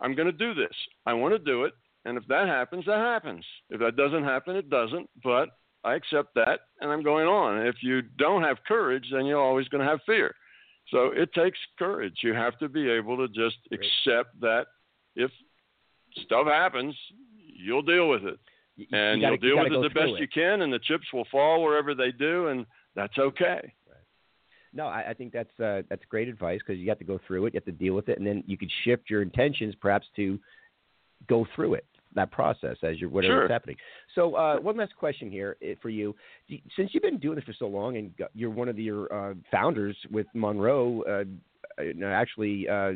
I'm going to do this. I want to do it. And if that happens, that happens. If that doesn't happen, it doesn't. But I accept that and I'm going on. If you don't have courage, then you're always going to have fear. So it takes courage. You have to be able to just accept that if stuff happens, you'll deal with it. You- And you you will deal gotta with it the best you can, and the chips will fall wherever they do, and that's okay. No, I, I think that's uh, that's great advice because you have to go through it, you have to deal with it, and then you could shift your intentions perhaps to go through it that process as you're whatever's Sure. happening. So uh, one last question here eh, for you: since you've been doing this for so long and you're one of the, your uh, founders with Monroe, uh, uh, actually uh,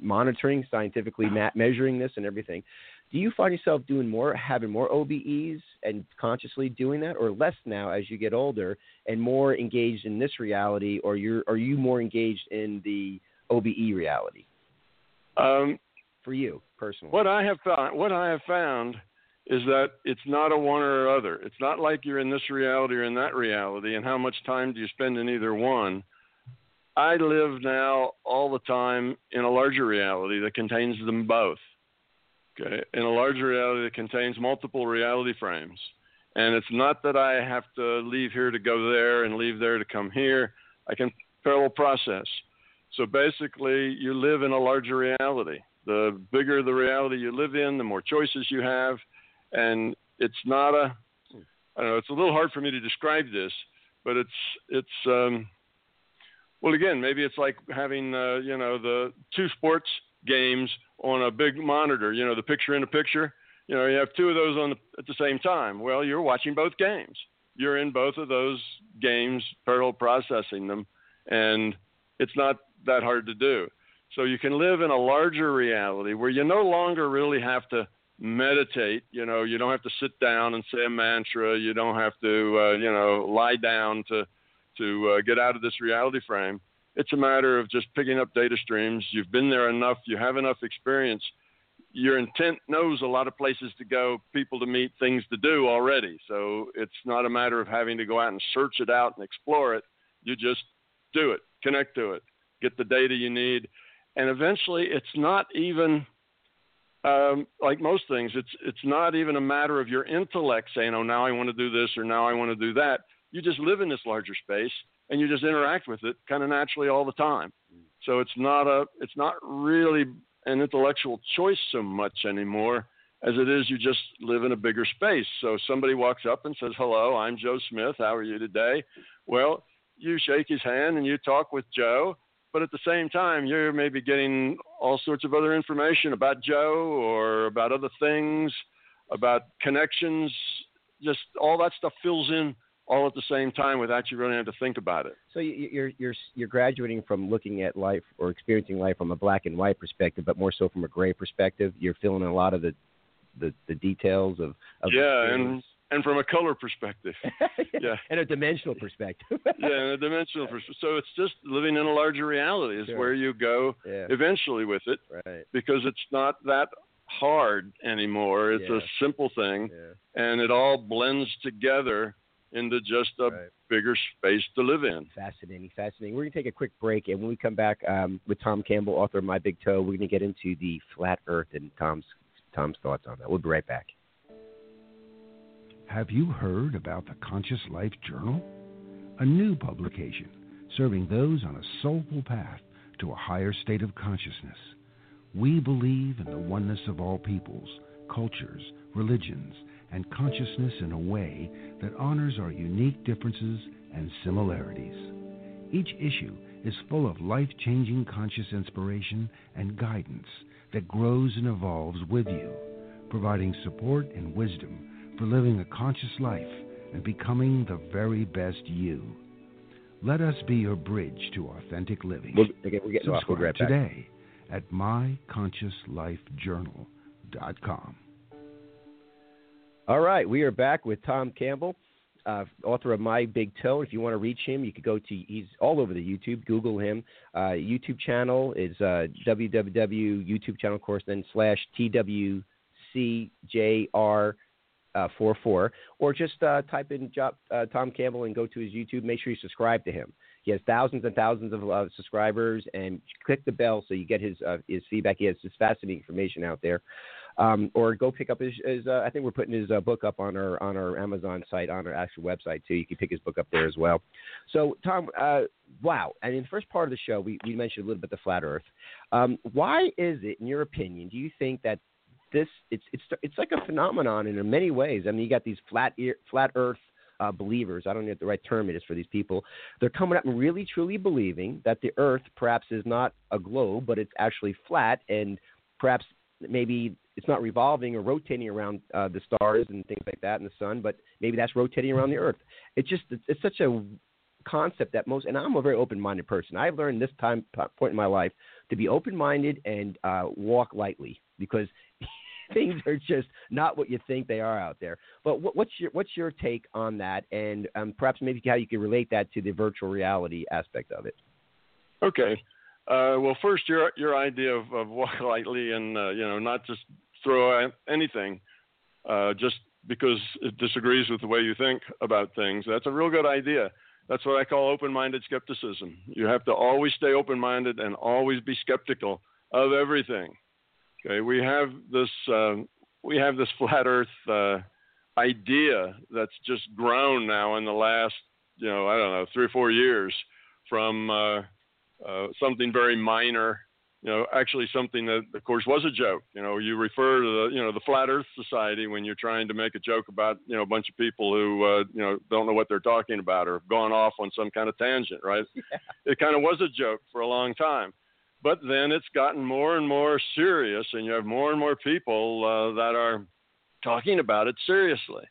monitoring scientifically, measuring this and everything. Do you find yourself doing more, having more OBEs and consciously doing that, or less now as you get older and more engaged in this reality, or you're are you more engaged in the OBE reality Um, for you personally? what I have found, what I have found, is that it's not a one or other. It's not like you're in this reality or in that reality, and how much time do you spend in either one. I live now all the time in a larger reality that contains them both. Okay, in a larger reality that contains multiple reality frames. And it's not that I have to leave here to go there and leave there to come here. I can parallel process. So basically, you live in a larger reality. The bigger the reality you live in, the more choices you have. And it's not a, I don't know, it's a little hard for me to describe this, but it's, it's, um, well, again, maybe it's like having, uh, you know, the two sports games on a big monitor, you know, the picture in a picture. You know, you have two of those on the, at the same time. Well, you're watching both games. You're in both of those games, parallel processing them, and it's not that hard to do. So you can live in a larger reality where you no longer really have to meditate. You know, you don't have to sit down and say a mantra. You don't have to, uh, you know, lie down to to uh, get out of this reality frame. It's a matter of just picking up data streams. You've been there enough. You have enough experience. Your intent knows a lot of places to go, people to meet, things to do already. So it's not a matter of having to go out and search it out and explore it. You just do it, connect to it, get the data you need, and eventually it's not even um, like most things. It's it's not even a matter of your intellect saying, "Oh, now I want to do this" or "Now I want to do that." You just live in this larger space and you just interact with it kind of naturally all the time. So it's not a it's not really an intellectual choice so much anymore as it is you just live in a bigger space. So somebody walks up and says, "Hello, I'm Joe Smith. How are you today?" Well, you shake his hand and you talk with Joe, but at the same time, you're maybe getting all sorts of other information about Joe or about other things, about connections. Just all that stuff fills in all at the same time without you really having to think about it. So you- you're you're you're graduating from looking at life or experiencing life from a black and white perspective, but more so from a gray perspective. You're feeling a lot of the the, the details of, of yeah, and and from a color perspective. yeah. and a dimensional perspective. yeah, in a dimensional perspective. So it's just living in a larger reality is Sure. where you go yeah, eventually with it right. because it's not that hard anymore. It's Yeah. a simple thing Yeah, and it all blends together into just a right. bigger space to live in. Fascinating, fascinating. We're gonna take a quick break, and when we come back um, with Tom Campbell, author of My Big Toe, we're gonna get into the flat Earth and Tom's Tom's thoughts on that. We'll be right back. Have you heard about the Conscious Life Journal? A new publication serving those on a soulful path to a higher state of consciousness. We believe in the oneness of all peoples, cultures, religions, and consciousness in a way that honors our unique differences and similarities. Each issue is full of life changing conscious inspiration and guidance that grows and evolves with you, providing support and wisdom for living a conscious life and becoming the very best you. Let us be your bridge to authentic living. We'll, again, we're getting off. We'll be Subscribe right today at myconsciouslifejournal.com. All right, we are back with Tom Campbell, uh, author of My Big Toe. If you want to reach him, you could go to he's all over the YouTube. Google him. Uh, YouTube channel is uh, www YouTube channel course then slash twcjr uh, four four, or just uh, type in job, uh, Tom Campbell and go to his YouTube. Make sure you subscribe to him. He has thousands and thousands of uh, subscribers, and click the bell so you get his uh, his feedback. He has just fascinating information out there. Um, or go pick up his. his uh, I think we're putting his uh, book up on our on our Amazon site on our actual website too. You can pick his book up there as well. So Tom, uh, wow! And in the first part of the show, we, we mentioned a little bit the flat Earth. Um, why is it, in your opinion, do you think that this it's it's it's like a phenomenon in many ways? I mean, you got these flat flat Earth uh, believers. I don't know what the right term it is for these people. They're coming up and really truly believing that the Earth perhaps is not a globe, but it's actually flat, and perhaps maybe it's not revolving or rotating around uh, the stars and things like that and the sun, but maybe that's rotating around the Earth. It's just it's, it's such a concept that most, and I'm a very open-minded person. I've learned this time point in my life to be open-minded and uh, walk lightly because things are just not what you think they are out there. But what, what's your what's your take on that, and um, perhaps maybe how you can relate that to the virtual reality aspect of it? Okay. Uh, well, first, your your idea of, of walk lightly and uh, you know not just throw anything uh, just because it disagrees with the way you think about things. That's a real good idea. That's what I call open-minded skepticism. You have to always stay open-minded and always be skeptical of everything. Okay, we have this uh, we have this flat Earth uh, idea that's just grown now in the last you know I don't know three or four years from uh, something very minor you know, actually something that, of course, was a joke. You know, you refer to the, you know, the Flat Earth Society when you're trying to make a joke about, you know, a bunch of people who, uh, you know, don't know what they're talking about or have gone off on some kind of tangent, right? Yeah. It kind of was a joke for a long time, but then it's gotten more and more serious, and you have more and more people uh, that are talking about it seriously.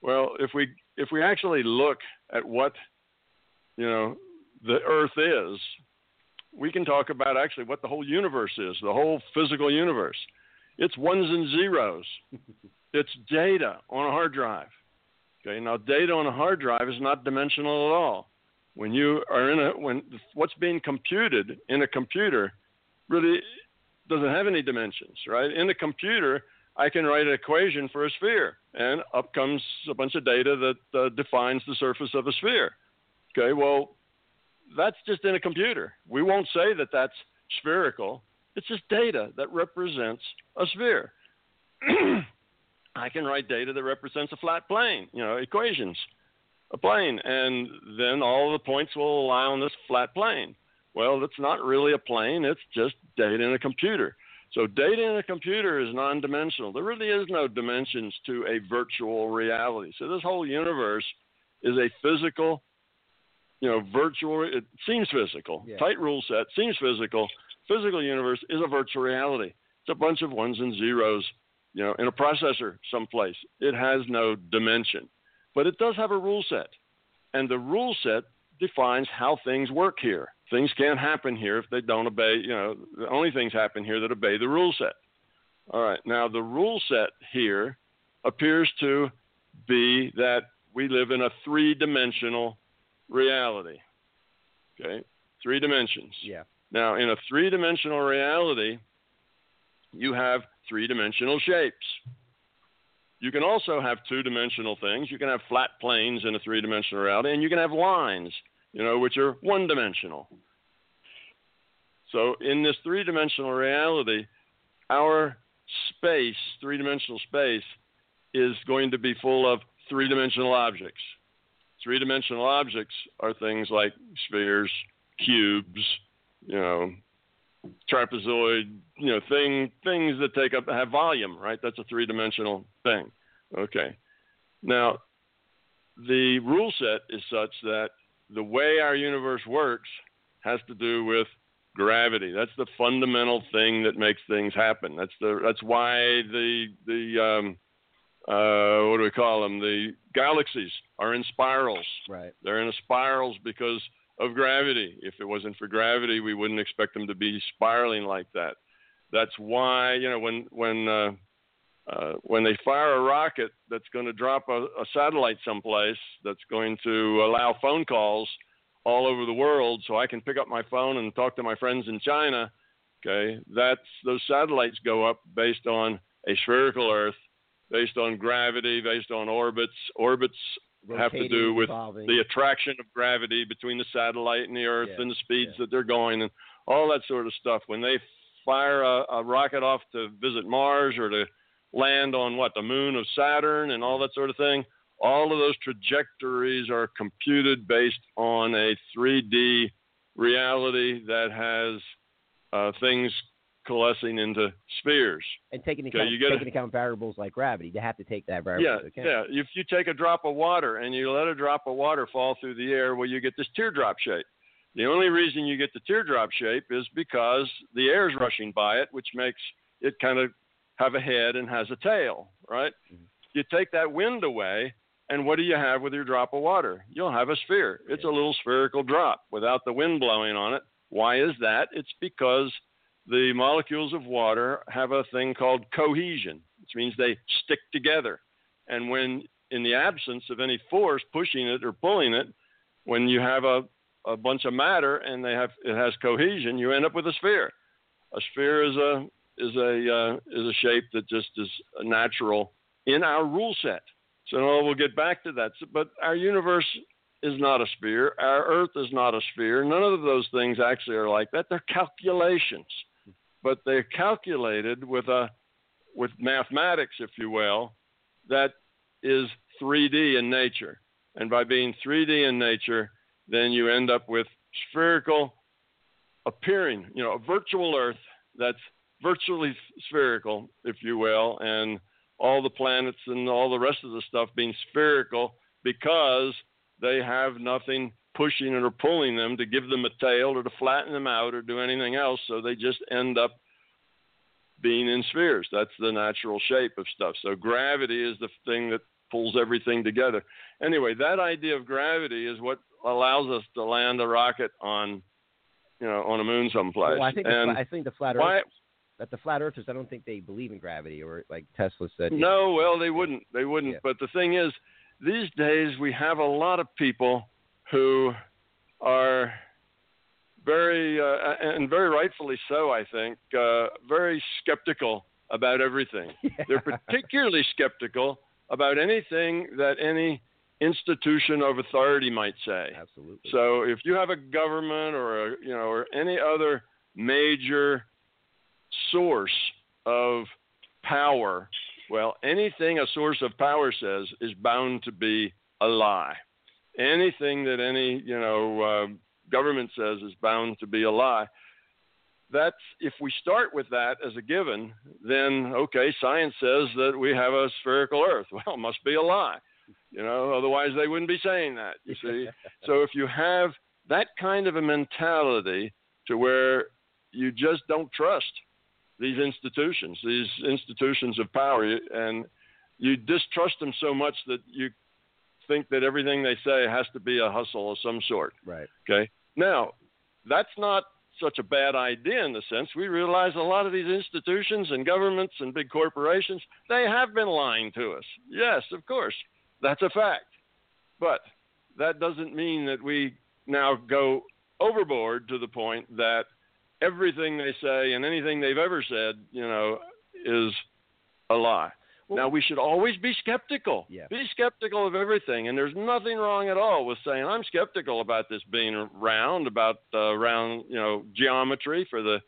Well, if we if we actually look at what, you know, the Earth is we can talk about actually what the whole universe is, the whole physical universe. It's ones and zeros. it's data on a hard drive. Okay, now data on a hard drive is not dimensional at all. When you are in a when what's being computed in a computer really doesn't have any dimensions, right? In a computer, I can write an equation for a sphere, and up comes a bunch of data that uh, defines the surface of a sphere. Okay, well, that's just in a computer. We won't say that that's spherical. It's just data that represents a sphere. I can write data that represents a flat plane, you know, equations, a plane, and then all the points will lie on this flat plane. Well, that's not really a plane, it's just data in a computer. So, data in a computer is non dimensional. There really is no dimensions to a virtual reality. So, this whole universe is a physical you know, virtual, it seems physical. Yeah. Tight rule set seems physical. Physical universe is a virtual reality. It's a bunch of ones and zeros, you know, in a processor someplace. It has no dimension, but it does have a rule set. And the rule set defines how things work here. Things can't happen here if they don't obey, you know, the only things happen here that obey the rule set. All right. Now, the rule set here appears to be that we live in a three dimensional reality. Okay, three dimensions. Yeah. Now, in a three dimensional reality, you have three dimensional shapes. You can also have two dimensional things. You can have flat planes in a three dimensional reality, and you can have lines, you know, which are one dimensional. So, in this three dimensional reality, our space, three dimensional space, is going to be full of three dimensional objects. Three dimensional objects are things like spheres, cubes, you know, trapezoid, you know, thing things that take up have volume, right? That's a three dimensional thing. Okay. Now, the rule set is such that the way our universe works has to do with gravity. That's the fundamental thing that makes things happen. That's the that's why the the um, uh, what do we call them? The galaxies are in spirals. Right. They're in spirals because of gravity. If it wasn't for gravity, we wouldn't expect them to be spiraling like that. That's why you know when when uh, uh, when they fire a rocket that's going to drop a, a satellite someplace that's going to allow phone calls all over the world, so I can pick up my phone and talk to my friends in China. Okay, that's those satellites go up based on a spherical Earth based on gravity, based on orbits. Orbits have to do with revolving. the attraction of gravity between the satellite and the Earth Yeah, and the speeds yeah. that they're going and all that sort of stuff. When they fire a, a rocket off to visit Mars or to land on what the moon of Saturn and all that sort of thing, all of those trajectories are computed based on a 3D reality that has uh, things coalescing into spheres. and taking Okay, account, you gotta- taking account variables like gravity, you have to take that variable Yeah, yeah. If you take a drop of water and you let a drop of water fall through the air, well, you get this teardrop shape. The only reason you get the teardrop shape is because the air is rushing by it, which makes it kind of have a head and has a tail, right? Mhm. You take that wind away, and what do you have with your drop of water? You'll have a sphere. It's a little spherical drop without the wind blowing on it. Why is that? It's because the molecules of water have a thing called cohesion, which means they stick together. And when, in the absence of any force pushing it or pulling it, when you have a, a bunch of matter and they have it has cohesion, you end up with a sphere. A sphere is a is a uh, is a shape that just is natural in our rule set. So no, we'll get back to that. But our universe is not a sphere. Our Earth is not a sphere. None of those things actually are like that. They're calculations, but they're calculated with a with mathematics, if you will, that is 3D in nature. And by being 3D in nature, then you end up with spherical appearing, you know, a virtual Earth that's virtually spherical, if you will, and all the planets and all the rest of the stuff being spherical because they have nothing pushing it or pulling them to give them a tail or to flatten them out or do anything else. So they just end up being in spheres. That's the natural shape of stuff. So gravity is the thing that pulls everything together. Anyway, that idea of gravity is what allows us to land a rocket on, you know, on a moon someplace. Well, I think the, and fla- I think the flat why, earthers, that the flat earthers, I don't think they believe in gravity, or like Tesla said. No, well, they wouldn't. They wouldn't. Yeah. But the thing is, these days we have a lot of people who are very, uh, and very rightfully so, I think, uh, very skeptical about everything. They're particularly skeptical about anything that any institution of authority might say. Absolutely. So if you have a government or a, you know or any other major source of power, well, anything a source of power says is bound to be a lie. Anything that any you know uh, government says is bound to be a lie. That's if we start with that as a given, then okay, science says that we have a spherical Earth. Well, it must be a lie. You know, otherwise they wouldn't be saying that. You see. So if you have that kind of a mentality to where you just don't trust these institutions, these institutions of power, and you distrust them so much that you think that everything they say has to be a hustle of some sort. right. Okay. Now, that's not such a bad idea in the sense we realize a lot of these institutions and governments and big corporations, they have been lying to us. Yes, of course. That's a fact. But that doesn't mean that we now go overboard to the point that everything they say and anything they've ever said, you know, is a lie. Now we should always be skeptical. Yeah. Be skeptical of everything, and there's nothing wrong at all with saying I'm skeptical about this being round, about uh, round, you know, geometry for the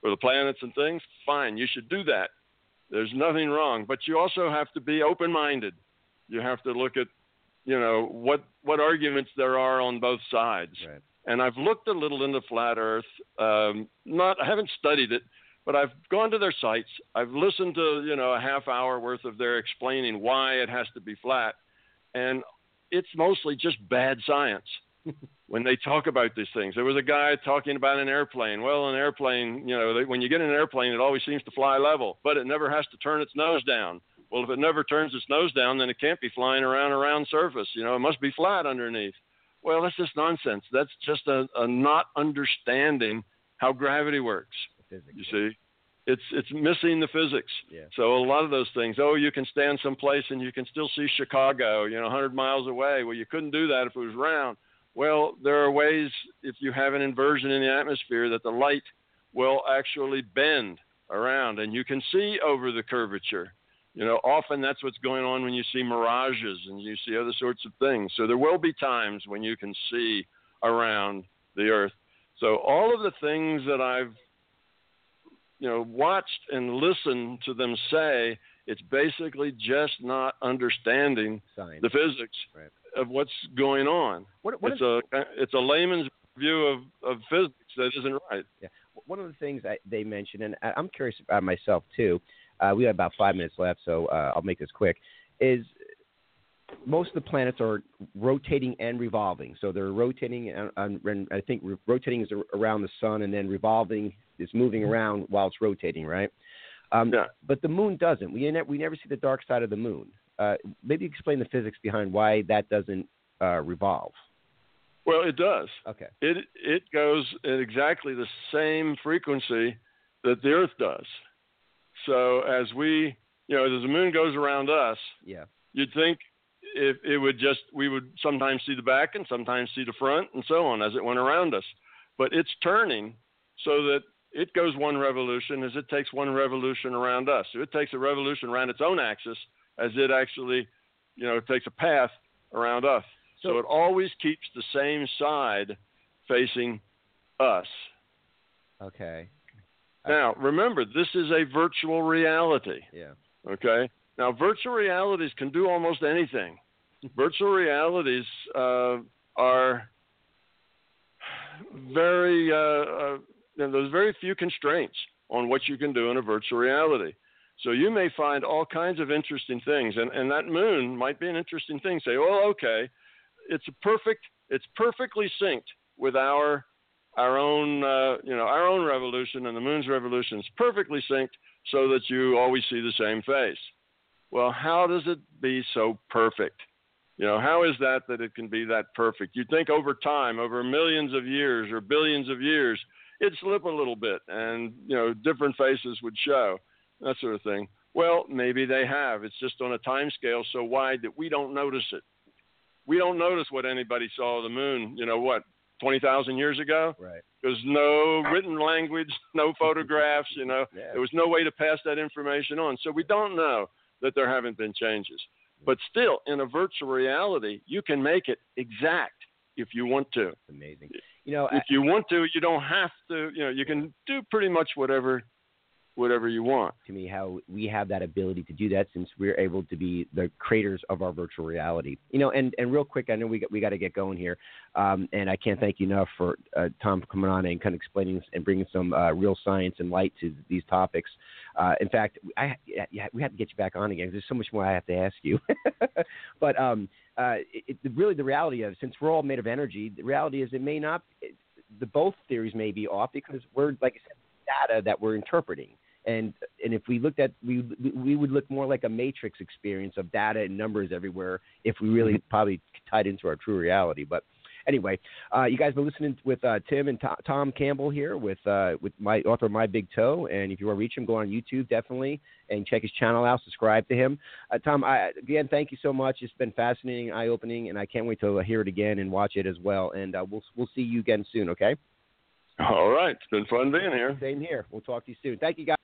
for the planets and things. Fine, you should do that. There's nothing wrong, but you also have to be open-minded. You have to look at, you know, what what arguments there are on both sides Right. and I've looked a little into flat Earth. Um, not, I haven't studied it, but I've gone to their sites. I've listened to you know a half hour worth of their explaining why it has to be flat, and it's mostly just bad science. when they talk about these things, there was a guy talking about an airplane. Well, an airplane, you know, when you get in an airplane, it always seems to fly level, but it never has to turn its nose down. Well, if it never turns its nose down, then it can't be flying around a round surface. You know, it must be flat underneath. Well, that's just nonsense. That's just a, a not understanding how gravity works. Physics. You see, it's it's missing the physics. Yeah. So a lot of those things. Oh, you can stand someplace and you can still see Chicago. You know, 100 miles away. Well, you couldn't do that if it was round. Well, there are ways if you have an inversion in the atmosphere that the light will actually bend around and you can see over the curvature. You know, often that's what's going on when you see mirages and you see other sorts of things. So there will be times when you can see around the earth. So all of the things that I've you know watched and listened to them say, it's basically just not understanding Science. the physics Right. of what's going on. What, what it's a it's a layman's view of, of physics that isn't right. Yeah. one of the things I, they mentioned, and I- I'm curious about myself too. Uh, we have about five minutes left, so uh, I'll make this quick. Is most of the planets are rotating and revolving, so they're rotating. On, and I think rotating is around the sun, and then revolving is moving around while it's rotating, right? Um, Yeah. But the moon doesn't. We ne- we never see the dark side of the moon. Uh, maybe explain the physics behind why that doesn't uh, revolve. Well, it does. Okay. It it goes at exactly the same frequency that the Earth does. So as we, you know, as the moon goes around us, Yeah. you'd think if it would just we would sometimes see the back and sometimes see the front and so on as it went around us. But it's turning so that it goes one revolution as it takes one revolution around us. So it takes a revolution around its own axis as it actually, you know, takes a path around us. So, So- it always keeps the same side facing us. Okay. Now, remember, this is a virtual reality. Yeah. Okay. Now, virtual realities can do almost anything. virtual realities uh, are very, uh, uh, there's very few constraints on what you can do in a virtual reality. So you may find all kinds of interesting things, and, and that moon might be an interesting thing. Say, well, okay, it's perfect, it's perfectly synced with our our own, uh, you know, our own revolution and the moon's revolution is perfectly synced so that you always see the same face. Well, how does it be so perfect? You know, how is that that it can be that perfect? You'd think over time, over millions of years or billions of years, it'd slip a little bit and, you know, different faces would show, that sort of thing. Well, maybe they have. It's just on a time scale so wide that we don't notice it. We don't notice what anybody saw of the moon, you know, what, 20,000 years ago? Right. There's no written language, no photographs, you know. Yeah. There was no way to pass that information on. So we don't know that there haven't been changes. But still, in a virtual reality, you can make it exact if you want to. Amazing. You know, I, If you want to, you don't have to, you know, you can do pretty much whatever whatever you want. to me how we have that ability to do that since we're able to be the creators of our virtual reality. You know, and, and real quick, I know we got, we got to get going here, um, and I can't thank you enough for uh, Tom coming on and kind of explaining and bringing some uh, real science and light to these topics. Uh, in fact, I yeah, we have to get you back on again. There's so much more I have to ask you, but um, uh, it, it, really the reality of since we're all made of energy, the reality is it may not. It, the both theories may be off because we're like I said, data that we're interpreting and and if we looked at we we would look more like a matrix experience of data and numbers everywhere if we really probably tied into our true reality but anyway uh, you guys been listening with uh, tim and To- tom campbell here with uh, with my author my big toe. And if you want to reach him go on youtube definitely and check his channel out subscribe to him. Uh, tom I, again thank you so much. It's been fascinating eye-opening and i can't wait to hear it again and watch it as well. And uh, we'll we'll see you again soon okay? All right. It's been fun being here. same here. We'll talk to you soon. Thank you guys